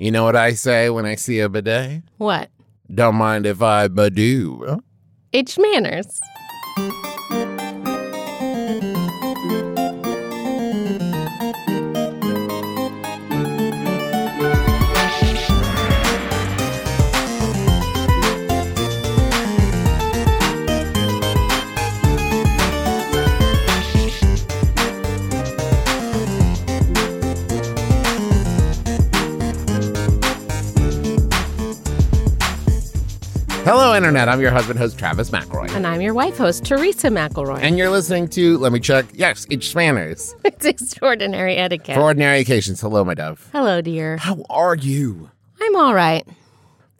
You know what I say when I see a bidet? What? Don't mind if I badoo. Shmanners. Internet. I'm your husband, host Travis McElroy. And I'm your wife host, Teresa McElroy. And you're listening to, let me check, yes, it's Manners. it's extraordinary etiquette. For ordinary occasions. Hello, my dove. Hello, dear. How are you? I'm all right.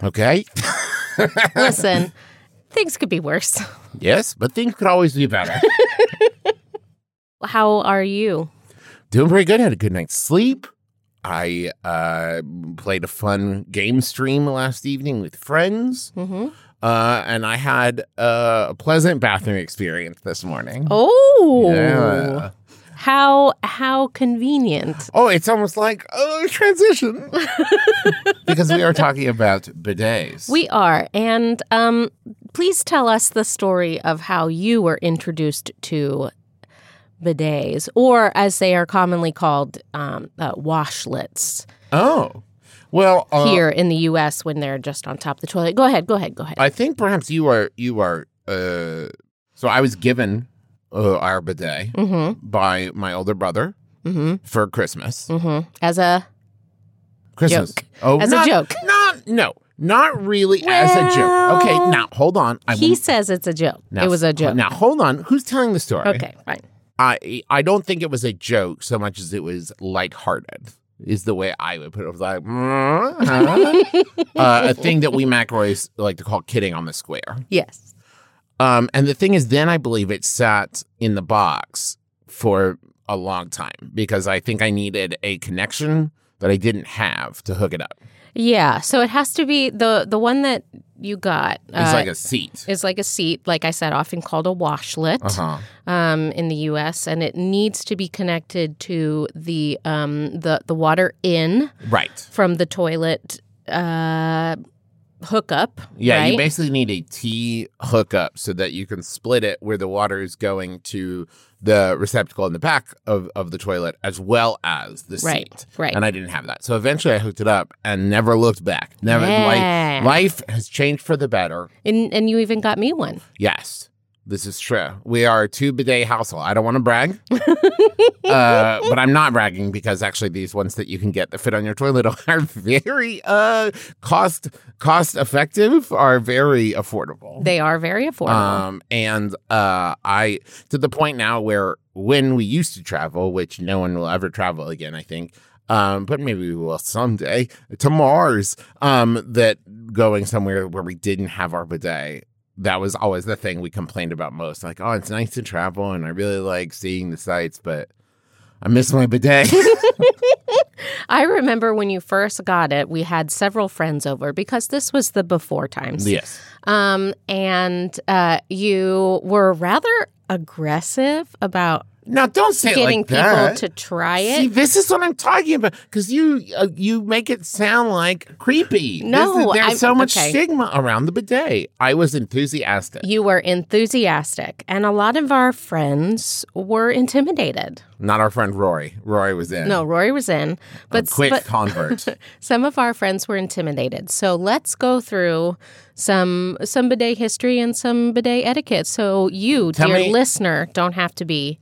Okay. Listen, things could be worse. yes, but things could always be better. How are you? Doing pretty good. Had a good night's sleep. I uh, played a fun game stream last evening with friends. Mm-hmm. Uh, and I had uh, a pleasant bathroom experience this morning. Oh. Yeah. How how convenient. Oh, it's almost like a transition because we are talking about bidets. We are. And um please tell us the story of how you were introduced to bidets, or as they are commonly called, um, uh, washlets oh, well, uh, here in the U.S. when they're just on top of the toilet. Go ahead, go ahead, go ahead. I think perhaps you are you are. Uh, so I was given uh, our bidet mm-hmm. by my older brother Mm-hmm. for Christmas. Mm-hmm. As a Christmas. Joke. Oh, As a joke. Not no, not really as a joke. Okay, now hold on. I he will- says it's a joke. now, it was a joke. Now hold on. Who's telling the story? okay, fine. I I don't think it was a joke so much as it was lighthearted. Is the way I would put it. It was like "Mm, huh?" uh, a thing that we McElroys like to call kidding on the square. Yes. Um, and the thing is, then I believe it sat in the box for a long time because I think I needed a connection that I didn't have to hook it up. Yeah. So it has to be the the one that you got. It's uh, like a seat. It's like a seat, like I said, often called a washlet Uh huh. um, in the U.S., and it needs to be connected to the um, the the water in Right. from the toilet uh, hookup. Yeah, right? you basically need a T hookup so that you can split it where the water is going to the receptacle in the back of, of the toilet as well as the Right, seat. right. And I didn't have that. So eventually I hooked it up and never looked back. Never Yeah. life, life has changed for the better. and and you even got me one. Yes. This is true. We are a two bidet household. I don't want to brag, uh, but I'm not bragging because actually these ones that you can get that fit on your toilet are very uh, cost cost effective, are very affordable. They are very affordable. Um, and uh, I to the point now where when we used to travel, which no one will ever travel again, I think. Um, but maybe we will someday to Mars. Um, that going somewhere where we didn't have our bidet. That was always the thing we complained about most. Like, oh, it's nice to travel, and I really like seeing the sights, but I miss my bidet. I remember when you first got it, we had several friends over because this was the before times. yes. Um, and uh, you were rather aggressive about Now, don't say it getting like people that. to try it. See, this is what I'm talking about because you uh, you make it sound like creepy. No, is- there's I'm- so much okay. stigma around the bidet. I was enthusiastic. You were enthusiastic, and a lot of our friends were intimidated. Not our friend Rory. Rory was in. No, Rory was in, A but, quick but convert. some of our friends were intimidated. So let's go through some some bidet history and some bidet etiquette, so you, Tell dear me- listener, don't have to be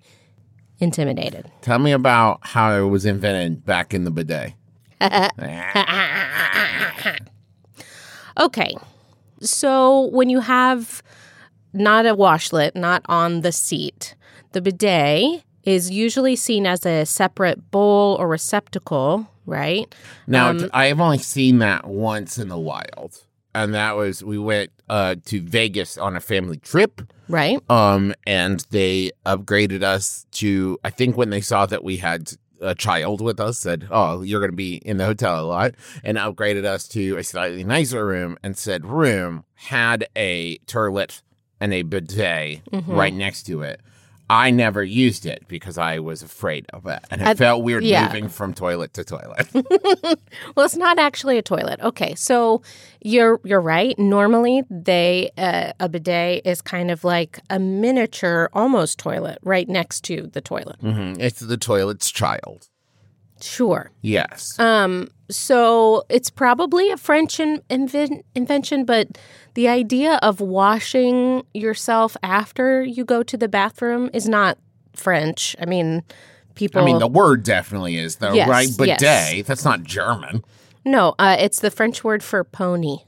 intimidated. Tell me about how it was invented back in the bidet. Okay. So when you have not a washlet, not on the seat, the bidet is usually seen as a separate bowl or receptacle, right? Now, Um, I have only seen that once in the wild. And that was, we went uh, to Vegas on a family trip. Right? Um, and they upgraded us to, I think when they saw that we had a child with us, said, Oh, you're going to be in the hotel a lot, and upgraded us to a slightly nicer room. And said, room had a toilet and a bidet Mhm. right next to it. I never used it because I was afraid of it, and it I- felt weird yeah. moving from toilet to toilet. Well, it's not actually a toilet. Okay, so you're you're right. Normally, they uh, a bidet is kind of like a miniature, almost toilet, right next to the toilet. Mhm. It's the toilet's child. Sure. Yes. Um. So it's probably a French in, inven- invention, but the idea of washing yourself after you go to the bathroom is not French. I mean, people. I mean, the word definitely is though, Yes, right? Bidet. yes. That's not German. no, uh, it's the French word for pony.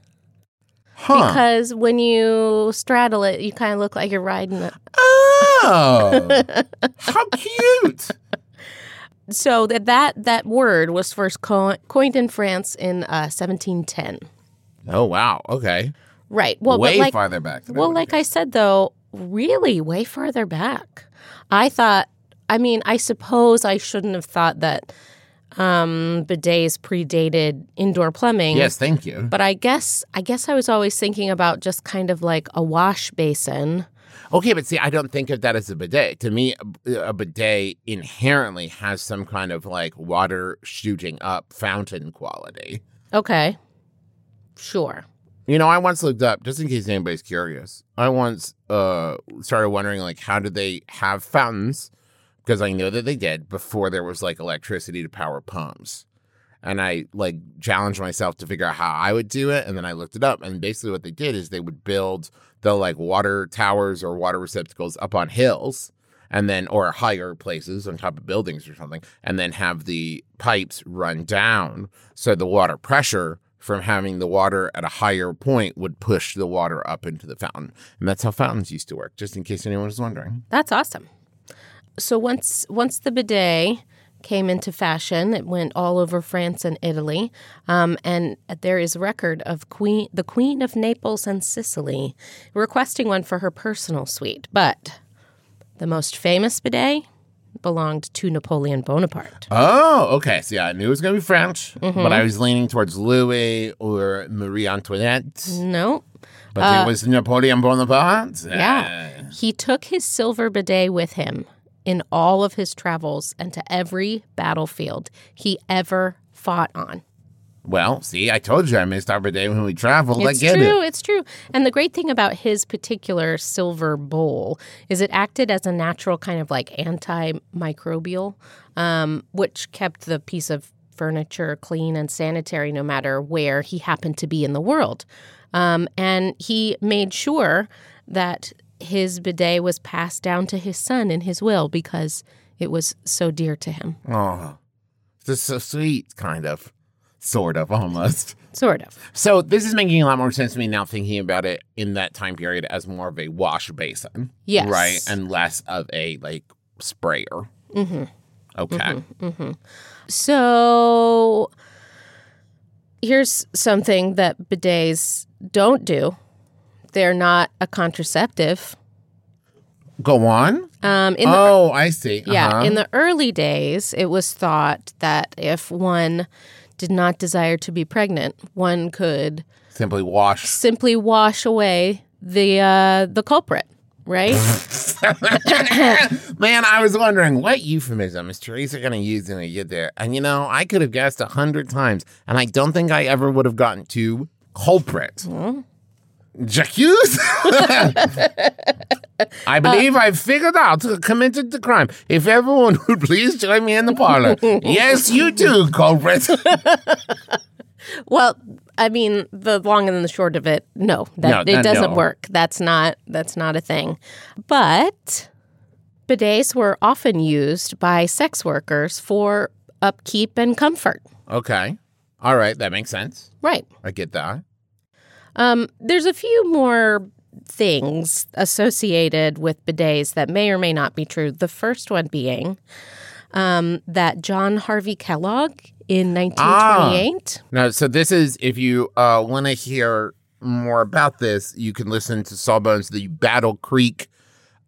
Huh. Because when you straddle it, you kind of look like you're riding it. oh, how cute! So that that that word was first co- coined in France in uh, 1710. Oh wow. Okay. Right. Well, Way like farther back. Well, like I said though, really way farther back. I thought. I mean, I suppose I shouldn't have thought that um, bidets predated indoor plumbing. Yes, thank you. But I guess I guess I was always thinking about just kind of like a wash basin. Okay, but see, I don't think of that as a bidet. To me, a, a bidet inherently has some kind of like water shooting up fountain quality. Okay. Sure. You know, I once looked up, just in case anybody's curious, I once uh, started wondering, like, how did they have fountains? Because I know that they did before there was like electricity to power pumps. And I like challenged myself to figure out how I would do it. And then I looked it up. And basically, what they did is they would build the like water towers or water receptacles up on hills and then, or higher places on top of buildings or something, and then have the pipes run down. So the water pressure from having the water at a higher point would push the water up into the fountain. And that's how fountains used to work, just in case anyone was wondering. That's awesome. So once once the bidet came into fashion, it went all over France and Italy, um, and there is record of Queen the Queen of Naples and Sicily requesting one for her personal suite. But the most famous bidet belonged to Napoleon Bonaparte. Oh, okay. So yeah, I knew it was going to be French, but mm-hmm. I was leaning towards Louis or Marie Antoinette. No, But it uh, was Napoleon Bonaparte. Yeah. Eh. He took his silver bidet with him in all of his travels and to every battlefield he ever fought on. Well, see, I told you I missed our bidet when we traveled. I It's get true, it. it's true. And the great thing about his particular silver bowl is it acted as a natural kind of like antimicrobial, um, which kept the piece of furniture clean and sanitary no matter where he happened to be in the world. Um, and he made sure that his bidet was passed down to his son in his will because it was so dear to him. Oh, this is so sweet, kind of, sort of, almost. Sort of. So this is making a lot more sense to me now, thinking about it in that time period as more of a wash basin, Yes. right, and less of a like sprayer. hmm Okay. hmm So here's something that bidets don't do. They're not a contraceptive. Go on. Um, in the, oh, I see. yeah, Uh-huh. in the early days, it was thought that if one did not desire to be pregnant, one could simply wash. simply wash away the uh, the culprit. Right? Man, I was wondering what euphemism is Teresa going to use when we get there. And you know, I could have guessed a hundred times, and I don't think I ever would have gotten to culprit. J'accuse? I uh, believe I've figured out who committed the crime. If everyone would please join me in the parlor. yes, you too, culprit. Well, I mean, the long and the short of it, no, that No, it no, doesn't no. work. That's not that's not a thing. But bidets were often used by sex workers for upkeep and comfort. okay. All right, that makes sense. Right. I get that. Um, there's a few more things associated with bidets that may or may not be true. The first one being um, that John Harvey Kellogg in 1928. No, so this is if you uh, want to hear more about this, you can listen to Sawbones, the Battle Creek.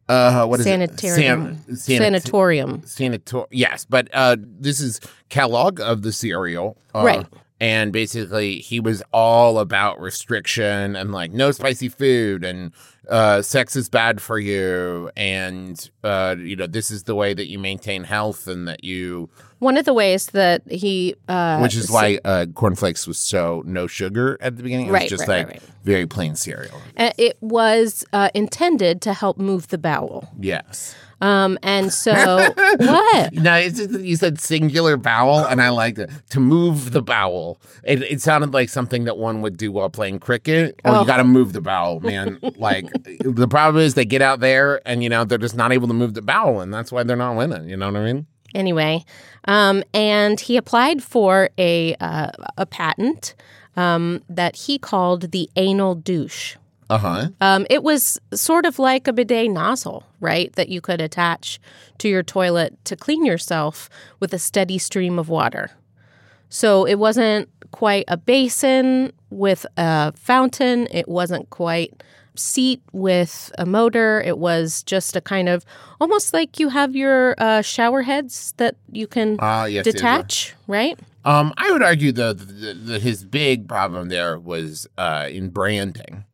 Uh, what is Sanitarium. it? San- sanit- Sanatorium. Sanator- yes, but uh, this is Kellogg of the cereal, uh, Right. And basically he was all about restriction and like no spicy food and uh, sex is bad for you and uh, you know this is the way that you maintain health and that you One of the ways that he, uh, which is s- why uh, cornflakes was so no sugar at the beginning. It was Right, just right, like right, very plain cereal. uh, it was uh, intended to help move the bowel. Yes. Um, and so what? No, it's just that you said singular bowel, and I liked it. To move the bowel. It, it sounded like something that one would do while playing cricket. Oh, Oh. you got to move the bowel, man. like, the problem is they get out there and, you know, they're just not able to move the bowel, and that's why they're not winning. You know what I mean? Anyway, um, and he applied for a uh, a patent um, that he called the anal douche. Uh huh. Um, it was sort of like a bidet nozzle, right? That you could attach to your toilet to clean yourself with a steady stream of water. So it wasn't quite a basin with a fountain. It wasn't quite seat with a motor. It was just a kind of almost like you have your uh, shower heads that you can Ah, yes. detach, right? Um, I would argue though that his big problem there was uh, in branding.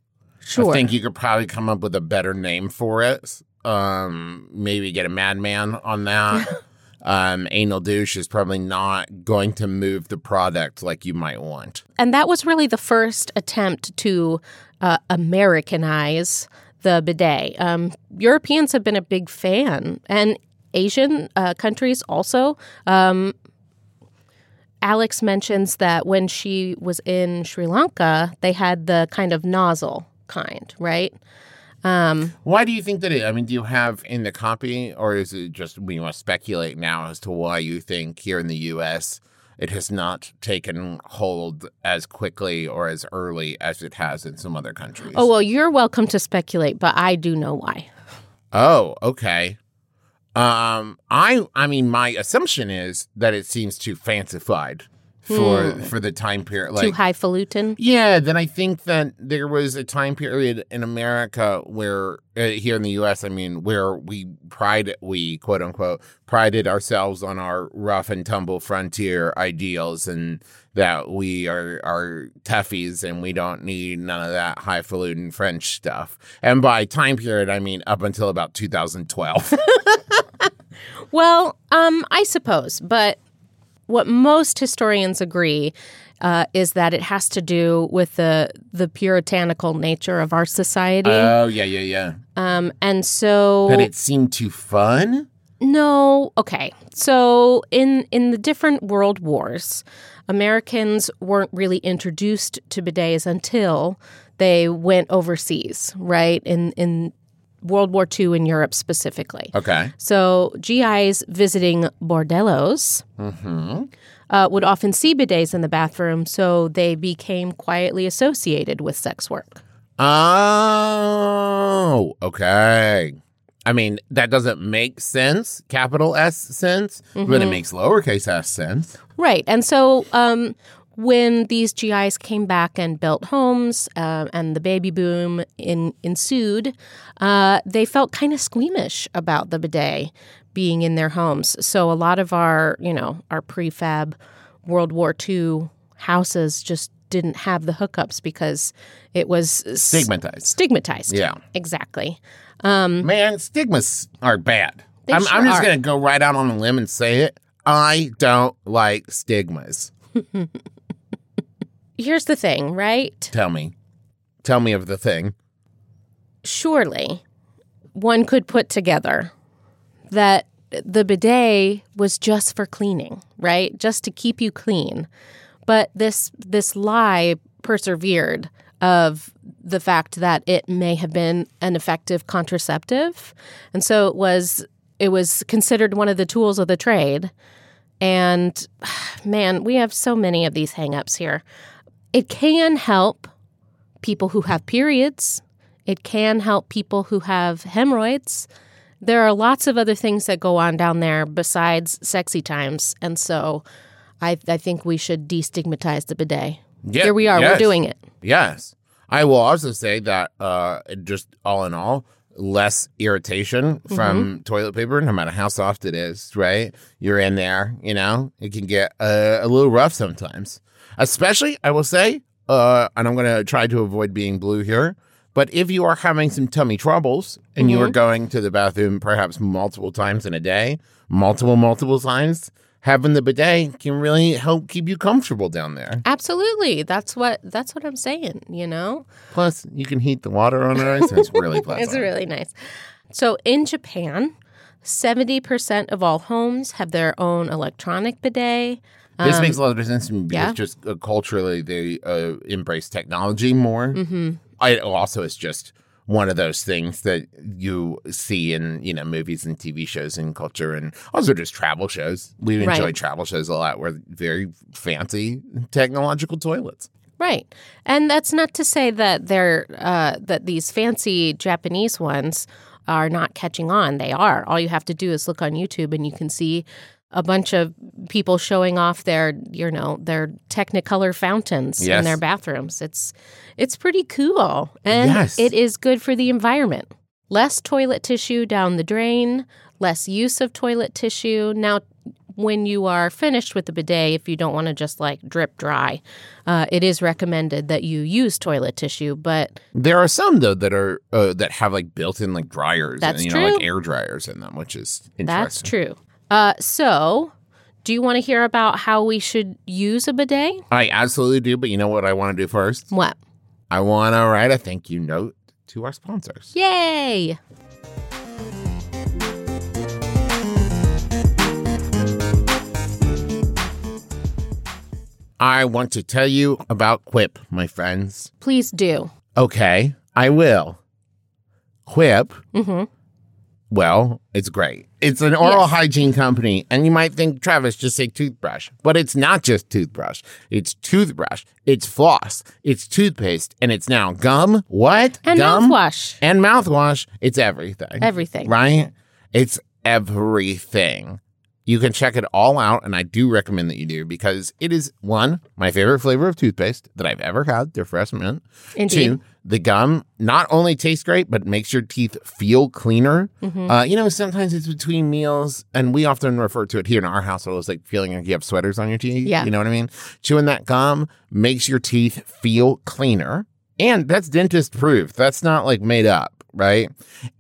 Sure. I think you could probably come up with a better name for it. Um, maybe get a madman on that. um, anal douche is probably not going to move the product like you might want. And that was really the first attempt to uh, Americanize the bidet. Um, Europeans have been a big fan, and Asian uh, countries also. Um, Alex mentions that when she was in Sri Lanka, they had the kind of nozzle kind, right? Um, Why do you think that? It, I mean, do you have in the copy, or is it just we want to speculate now as to why you think here in the U.S. it has not taken hold as quickly or as early as it has in some other countries? oh, well, you're welcome to speculate, but I do know why. Oh, okay. Um, I I mean, my assumption is that it seems too fancified for for the time period. Too Like, highfalutin. yeah, then I think that there was a time period in America where uh, here in the U.S. I mean, where we pride we quote unquote prided ourselves on our rough and tumble frontier ideals and that we are are toughies and we don't need none of that highfalutin French stuff. And by time period, I mean up until about 2012. Well, um, I suppose, but what most historians agree uh, is that it has to do with the the puritanical nature of our society, oh yeah, yeah, yeah. um, and so That it seemed too fun. no, okay. So in in the different world wars, Americans weren't really introduced to bidets until they went overseas, right? In in World War II in Europe specifically. Okay. So GIs visiting bordellos Mm-hmm. uh, would often see bidets in the bathroom, so they became quietly associated with sex work. Oh, okay. I mean, that doesn't make sense, capital S sense, but it makes lowercase s sense. Right, and so um, when these GIs came back and built homes, uh, and the baby boom in, ensued, uh, they felt kind of squeamish about the bidet being in their homes. So a lot of our, you know, our prefab World War II houses just didn't have the hookups because it was Stigmatized. stigmatized. Yeah. exactly. Man, stigmas are bad. They I'm, sure I'm just going to go right out on a limb and say it. I don't like stigmas. Here's the thing, right? Tell me. Tell me of the thing. surely one could put together that the bidet was just for cleaning, right? Just to keep you clean. But this this lie persevered of the fact that it may have been an effective contraceptive. And so it was it was considered one of the tools of the trade. And man, we have so many of these hangups here. It can help people who have periods. It can help people who have hemorrhoids. There are lots of other things that go on down there besides sexy times. And so I, I think we should destigmatize the bidet. Yeah, Here we are, we're doing it. Yes. I will also say that uh, just all in all, less irritation Mm-hmm. from toilet paper, no matter how soft it is, right? You're in there, you know, it can get uh, a little rough sometimes. Especially, I will say, uh, and I'm going to try to avoid being blue here. But if you are having some tummy troubles and you are going to the bathroom perhaps multiple times in a day, multiple, multiple times, having the bidet can really help keep you comfortable down there. Absolutely. That's what that's what I'm saying, you know? Plus, you can heat the water on ice. And it's really pleasant. It's really nice. So in Japan, 70% of all homes have their own electronic bidet. This makes a lot of sense to me because yeah. just uh, culturally they uh, embrace technology more. Mm-hmm. I also it's just one of those things that you see in you know movies and TV shows and culture and also just travel shows. We enjoy Right. travel shows a lot. We're very fancy technological toilets. Right. And that's not to say that they're uh, that these fancy Japanese ones are not catching on. They are. All you have to do is look on YouTube and you can see a bunch of people showing off their, you know, their Technicolor fountains Yes. in their bathrooms. It's it's pretty cool. And Yes. it is good for the environment. Less toilet tissue down the drain, less use of toilet tissue. Now when you are finished with the bidet, if you don't want to just like drip dry, uh, it is recommended that you use toilet tissue. But There are some though that are uh, that have like built-in like dryers That's and you know like true. air dryers in them, which is interesting. that's true. Uh, so, do you want to hear about how we should use a bidet? I absolutely do, but you know what I want to do first? What? I want to write a thank you note to our sponsors. Yay! I want to tell you about Quip, my friends. Please do. Okay, I will. Quip, hmm well, it's great. It's an oral Yes. hygiene company, and you might think, Travis, just say toothbrush. But it's not just toothbrush. It's toothbrush, it's floss, it's toothpaste, and it's now gum. What? And gum? mouthwash. And mouthwash. It's everything. Everything. Right? It's everything. You can check it all out, and I do recommend that you do because it is one, my favorite flavor of toothpaste that I've ever had. They're fresh mint. Indeed. Two, the gum not only tastes great, but makes your teeth feel cleaner. Mm-hmm. Uh, you know, sometimes it's between meals, and we often refer to it here in our household as like feeling like you have sweaters on your teeth. Yeah. You know what I mean? Chewing that gum makes your teeth feel cleaner. And that's dentist proof. That's not like made up, right?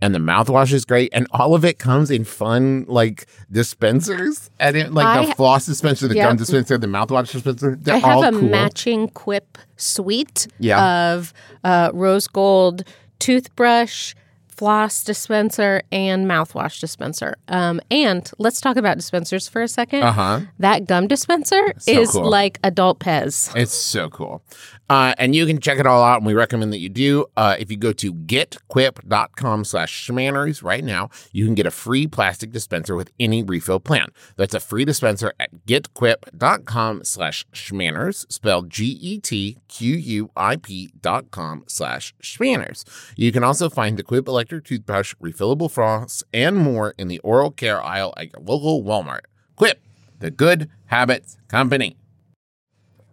And the mouthwash is great. And all of it comes in fun, like dispensers. And it, like I- the floss dispenser, the Yep. gum dispenser, the mouthwash dispenser. They're I have a cool. matching Quip suite Yeah. of uh, rose gold toothbrush, floss dispenser, and mouthwash dispenser. Um, and let's talk about dispensers for a second. Uh huh. That gum dispenser So is cool. like adult Pez. It's so cool. Uh, and you can check it all out, and we recommend that you do. Uh, if you go to getquip.com slash shmanners right now, you can get a free plastic dispenser with any refill plan. That's a free dispenser at getquip.com slash shmanners, spelled G-E-T-Q-U-I-P dot com slash shmanners. You can also find the Quip electric toothbrush, refillable floss, and more in the oral care aisle at your local Walmart. Quip, the good habits company.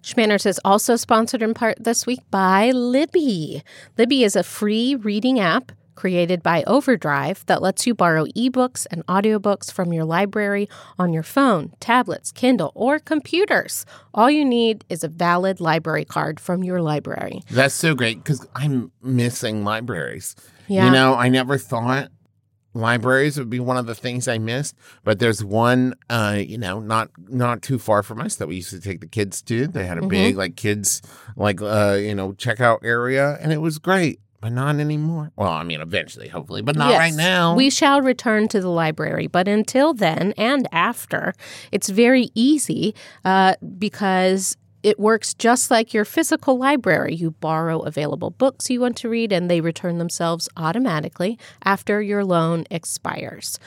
Shmanners is also sponsored in part this week by Libby. Libby is a free reading app created by Overdrive that lets you borrow ebooks and audiobooks from your library on your phone, tablets, Kindle, or computers. All you need is a valid library card from your library. That's so great because I'm missing libraries. Yeah. You know, I never thought libraries would be one of the things I missed, but there's one, uh, you know, not not too far from us that we used to take the kids to. They had a Mhm. big like kids like uh, you know checkout area, and it was great. But not anymore. Well, I mean, eventually, hopefully, but not Yes, right now. We shall return to the library, but until then and after, it's very easy uh, because it works just like your physical library. You borrow available books you want to read, and they return themselves automatically after your loan expires.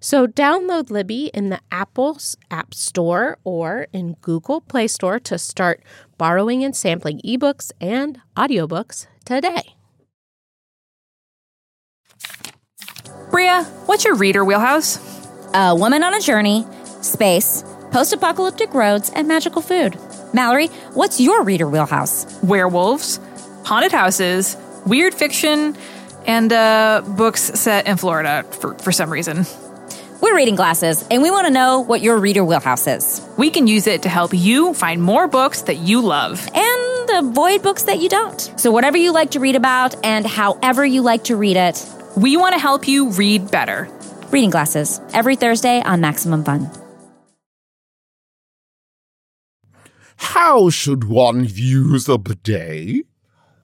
So download Libby in the Apple's App Store or in Google Play Store to start borrowing and sampling ebooks and audiobooks today. Brea, what's your reader wheelhouse? A woman on a journey, space, post apocalyptic roads, and magical food. Mallory, what's your reader wheelhouse? Werewolves, haunted houses, weird fiction, and uh, books set in Florida for, for some reason. We're Reading Glasses, and we want to know what your reader wheelhouse is. We can use it to help you find more books that you love. And avoid books that you don't. So, whatever you like to read about and however you like to read it, We want to help you read better. Reading Glasses, every Thursday on Maximum Fun. How should one use a bidet?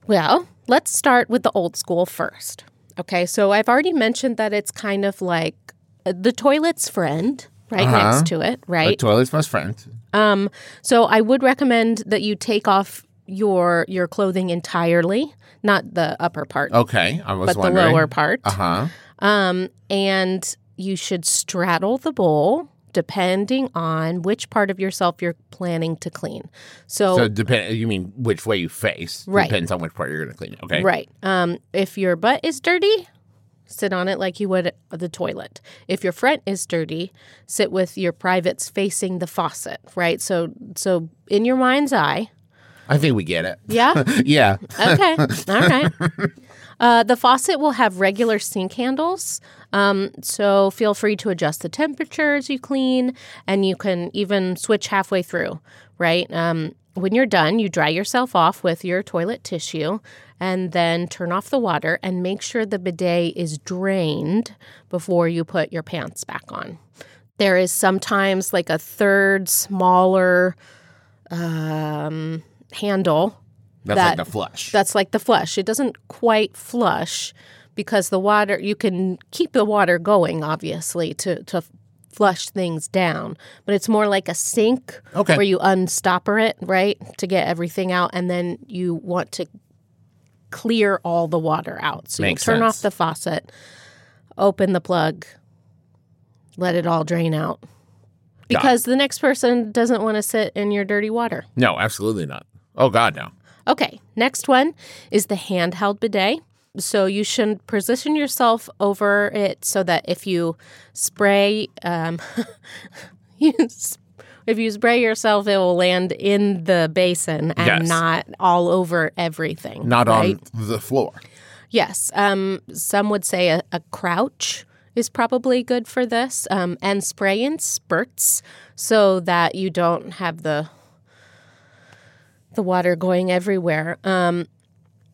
Well, let's start with the old school first. Okay, so I've already mentioned that it's kind of like uh, the toilet's friend right Uh-huh. next to it, A right? toilet's best friend. Um, so I would recommend that you take off your your clothing entirely, not the upper part, Okay, I was but the lower part. Uh huh. Um, and you should straddle the bowl depending on which part of yourself you're planning to clean. So, So depend. You mean which way you face? Right. Depends on which part you're going to clean. Okay. right. Um, if your butt is dirty, sit on it like you would the toilet. If your front is dirty, sit with your privates facing the faucet. Right. So, so in your mind's eye, I think we get it. yeah. Yeah. Okay. All right. Uh, the faucet will have regular sink handles. Um, so feel free to adjust the temperature as you clean, and you can even switch halfway through, right? Um, when you're done, you dry yourself off with your toilet tissue and then turn off the water and make sure the bidet is drained before you put your pants back on. There is sometimes like a third smaller um, handle That's That- like the flush. that's like the flush. It doesn't quite flush because the water you can keep the water going obviously to to flush things down, but it's more like a sink Okay. where you unstopper it, right? To get everything out and then you want to clear all the water out. So Makes you turn off the faucet, open the plug, let it all drain out. Because the next person doesn't want to sit in your dirty water. no, absolutely not. Oh God, no. Okay, next one is the handheld bidet. So you should position yourself over it so that if you spray, um, you if you spray yourself, it will land in the basin and Yes. not all over everything. Not right? on the floor. Yes. Um, some would say a, a crouch is probably good for this, um, and spray in spurts so that you don't have the the water going everywhere. Um,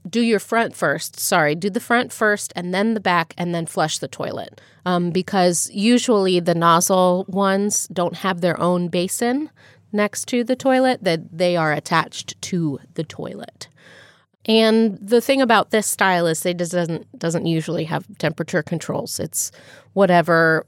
do your front first. Sorry, do the front first, and then the back, and then flush the toilet. Um, because usually the nozzle ones don't have their own basin next to the toilet; that they are attached to the toilet. And the thing about this style is it doesn't doesn't usually have temperature controls. It's whatever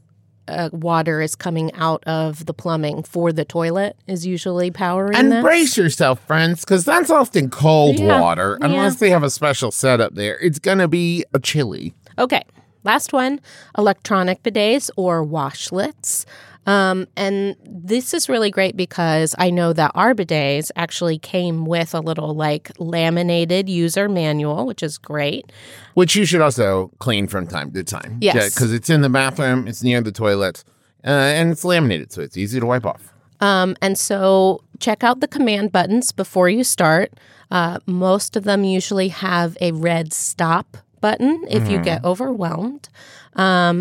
uh, water is coming out of the plumbing for the toilet is usually powering And brace yourself, friends, because that's often cold Yeah. water. Unless they have a special setup there, it's gonna be a chilly. Okay, last one: electronic bidets or washlets. Um, and this is really great because I know that our bidets actually came with a little like laminated user manual, which is great. Which you should also clean from time to time. Yes. Because it's in the bathroom, it's near the toilet, uh, and it's laminated, so it's easy to wipe off. Um, and so check out the command buttons before you start. Uh, most of them usually have a red stop button if you get overwhelmed,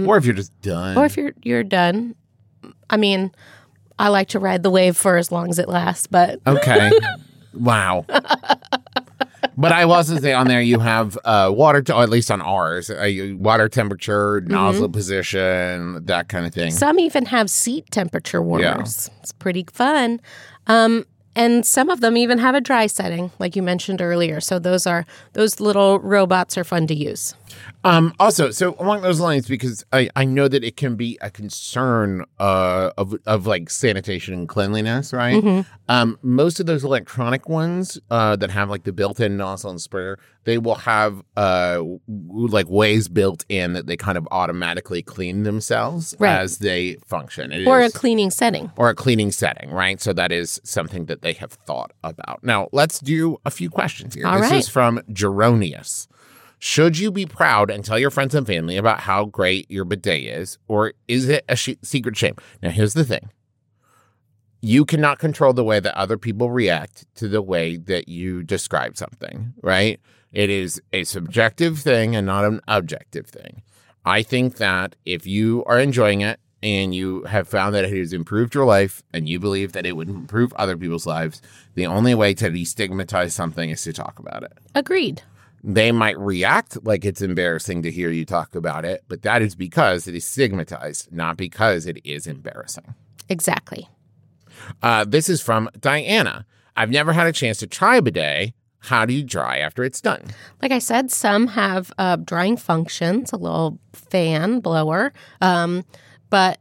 or if you're just done. Mm-hmm. or if you're you're done. I mean, I like to ride the wave for as long as it lasts, but Okay. wow. But I will also say on there you have uh, water, or at least on ours, uh, water temperature, Mm-hmm. nozzle position, that kind of thing. some even have seat temperature warmers. It's pretty fun. Um, and some of them even have a dry setting, like you mentioned earlier. So those are those little robots are fun to use. Um, also, so along those lines, because I, I know that it can be a concern uh, of of like sanitation and cleanliness, right? Mm-hmm. Um, most of those electronic ones uh, that have like the built-in nozzle and sprayer, they will have uh, w- like ways built in that they kind of automatically clean themselves Right. as they function. It Or a cleaning setting. or a cleaning setting, right? So that is something that they have thought about. Now, let's do a few questions here. All this right. is from Geronius. Should you be proud and tell your friends and family about how great your bidet is, or is it a sh- secret shame? Now, here's the thing you cannot control the way that other people react to the way that you describe something, right? It is a subjective thing and not an objective thing. I think that if you are enjoying it and you have found that it has improved your life and you believe that it would improve other people's lives, the only way to destigmatize something is to talk about it. Agreed. They might react like it's embarrassing to hear you talk about it, but that is because it is stigmatized, not because it is embarrassing. Exactly. Uh, this is from Diana. I've never had a chance to try a bidet. How do you dry after it's done? Like I said, some have uh, drying functions, a little fan blower, um, but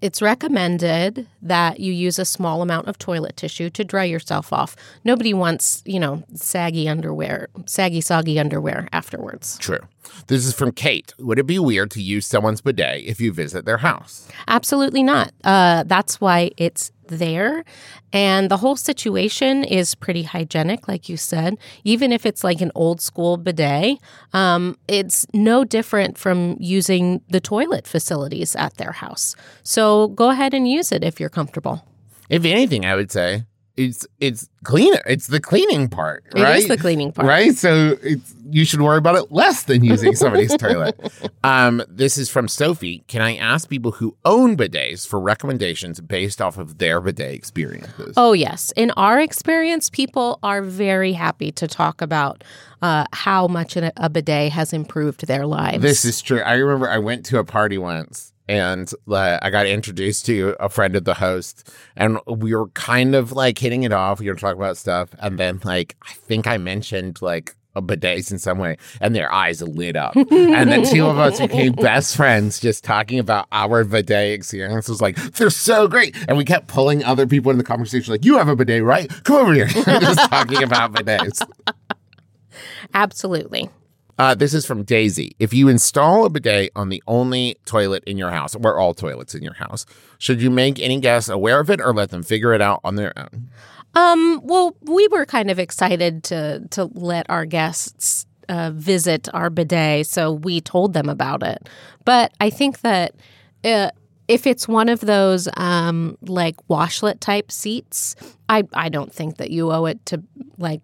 it's recommended that you use a small amount of toilet tissue to dry yourself off. Nobody wants, you know, saggy underwear, saggy, soggy underwear afterwards. True. This is from Kate. Would it be weird to use someone's bidet if you visit their house? Absolutely not. Uh, that's why it's there. And the whole situation is pretty hygienic, like you said. Even if it's like an old school bidet, um, it's no different from using the toilet facilities at their house. So go ahead and use it if you're comfortable. If anything, I would say it's it's cleaner. It's the cleaning part, right? It is the cleaning part. Right? So it's you should worry about it less than using somebody's toilet. Um, this is from Sophie. Can I ask people who own bidets for recommendations based off of their bidet experiences? Oh, yes. In our experience, people are very happy to talk about uh, how much a, a bidet has improved their lives. This is true. I remember I went to a party once and uh, I got introduced to a friend of the host, and we were kind of like hitting it off. We were talking about stuff, and then like I think I mentioned like a bidets in some way, and their eyes lit up, and the two of us became best friends just talking about our bidet experience. It was like they're so great, and we kept pulling other people in the conversation, like you have a bidet, right? Come over here, just talking about bidets. Absolutely. Uh, this is from Daisy. If you install a bidet on the only toilet in your house, or all toilets in your house, should you make any guests aware of it or let them figure it out on their own? Um, well, we were kind of excited to to let our guests uh, visit our bidet, so we told them about it. But I think that uh, if it's one of those um, like washlet type seats, I I don't think that you owe it to like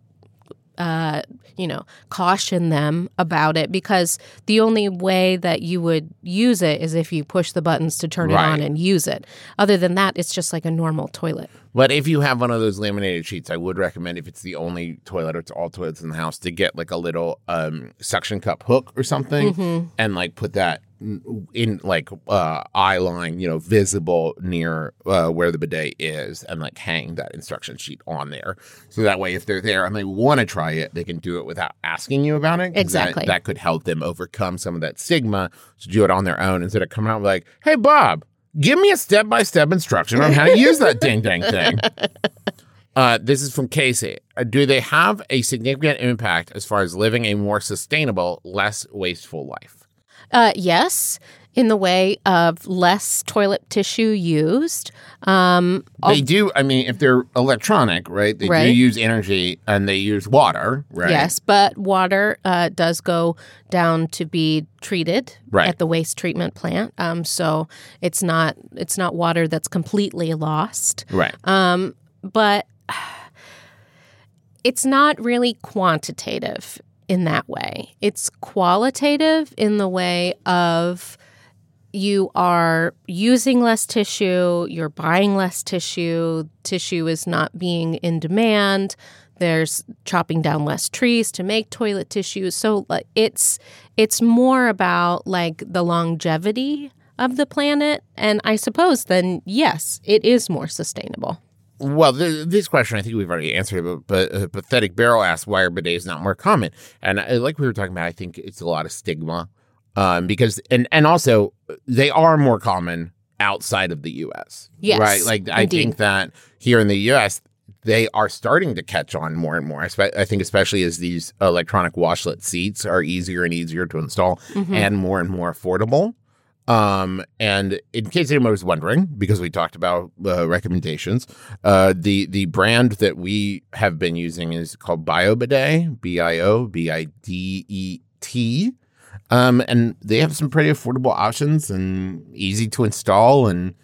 uh, you know, caution them about it because the only way that you would use it is if you push the buttons to turn it on and use it. Other than that, it's just like a normal toilet. But if you have one of those laminated sheets, I would recommend if it's the only toilet or it's all toilets in the house to get like a little um, suction cup hook or something and like put that in, like uh, eye line, you know, visible near uh, where the bidet is and like hang that instruction sheet on there. So that way, if they're there and they want to try it, they can do it without asking you about it. Exactly. That, could help them overcome some of that stigma to do it on their own instead of coming out like, hey, Bob, give me a step by step instruction on how to use that ding dang thing. Uh, this is from Casey. Uh, do they have a significant impact as far as living a more sustainable, less wasteful life? Uh, yes, in the way of less toilet tissue used. Um, They do. I mean, if they're electronic, right? They do use energy and they use water, right? Yes, but water uh, does go down to be treated Right. at the waste treatment plant. Um, so it's not it's not water that's completely lost. Right. Um, but it's not really quantitative in that way. It's qualitative in the way of you are using less tissue, you're buying less tissue, tissue is not being in demand. There's chopping down less trees to make toilet tissue. So it's it's more about like the longevity of the planet and I suppose then yes, it is more sustainable. Well, th- this question I think we've already answered, but, but uh, pathetic barrel asked why are bidets not more common, and uh, like we were talking about, I think it's a lot of stigma, um, because and and also they are more common outside of the U.S. Yes, right. Like I think that here in the U.S. they are starting to catch on more and more. I, spe- I think especially as these electronic washlet seats are easier and easier to install Mm-hmm. and more and more affordable. Um, and in case anyone was wondering, because we talked about uh, recommendations, uh, the the brand that we have been using is called BioBidet, B I O B I D E T. Um, and they have some pretty affordable options and easy to install. And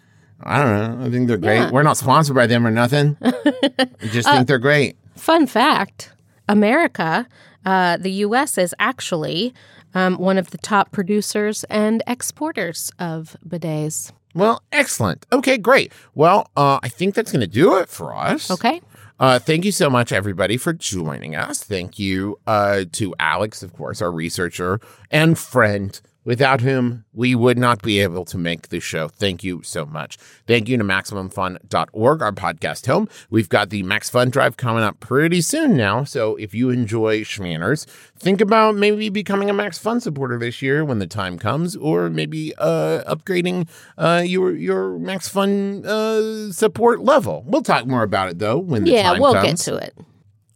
I don't know, I think they're great. Yeah. We're not sponsored by them or nothing. I just think they're great. Fun fact America, uh, the U.S., is actually um, one of the top producers and exporters of bidets. Well, excellent. Okay, great. Well, uh, I think that's going to do it for us. Okay. Uh, thank you so much, everybody, for joining us. Thank you uh, to Alex, of course, our researcher and friend without whom we would not be able to make the show. Thank you so much. Thank you to MaximumFun.org, our podcast home. We've got the Max Fun Drive coming up pretty soon now. So if you enjoy Shmanners, think about maybe becoming a Max Fun supporter this year when the time comes, or maybe uh, upgrading uh, your your Max Fun uh, support level. We'll talk more about it though when the Yeah, time we'll comes. Yeah, we'll get to it.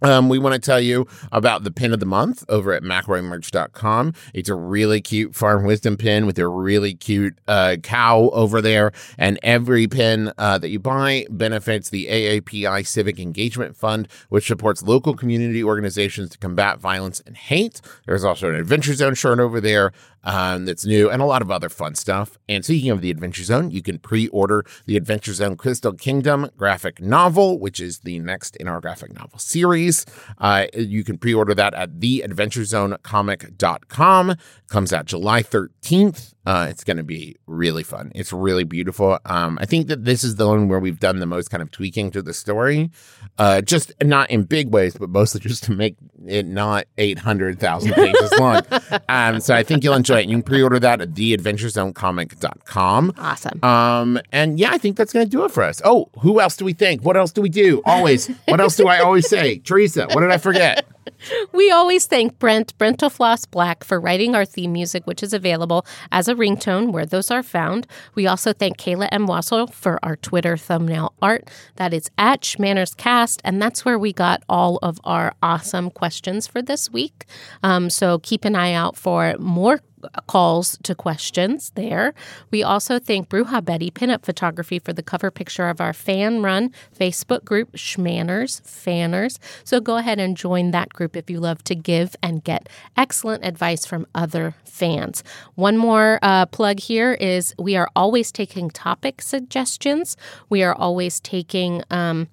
Um, we want to tell you about the pin of the month over at mcelroymerch.com. It's a really cute farm wisdom pin with a really cute uh, cow over there. And every pin uh, that you buy benefits the AAPI Civic Engagement Fund, which supports local community organizations to combat violence and hate. There's also an Adventure Zone shirt over there um, that's new and a lot of other fun stuff. And speaking of the Adventure Zone, you can pre order the Adventure Zone Crystal Kingdom graphic novel, which is the next in our graphic novel series. Uh, you can pre order that at theadventurezonecomic.com. Comes out July 13th. Uh, it's going to be really fun. It's really beautiful. Um, I think that this is the one where we've done the most kind of tweaking to the story, uh, just not in big ways, but mostly just to make it not 800,000 pages long. Um, so I think you'll enjoy You can pre order that at theadventurezonecomic.com. Awesome. Um, and yeah, I think that's going to do it for us. Oh, who else do we think? What else do we do? Always. what else do I always say? Teresa, what did I forget? We always thank Brent, Brentalfloss Black, for writing our theme music, which is available as a ringtone where those are found. We also thank Kayla M. Wasil for our Twitter thumbnail art. That is at Shmannerscast, and that's where we got all of our awesome questions for this week. Um, so keep an eye out for more calls to questions there. We also thank Bruja Betty Pinup Photography for the cover picture of our fan run Facebook group, Shmanners Fanners. So go ahead and join that group if you love to give and get excellent advice from other fans. One more uh, plug here is we are always taking topic suggestions. We are always taking um,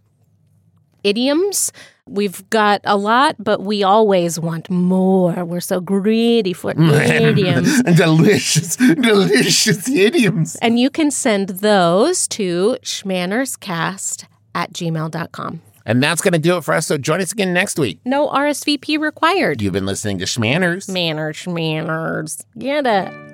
idioms. We've got a lot, but we always want more. We're so greedy for idioms. delicious, delicious idioms. And you can send those to shmannerscast at gmail.com. And that's going to do it for us. So join us again next week. No RSVP required. You've been listening to Shmanners. Manners, manners. Get it.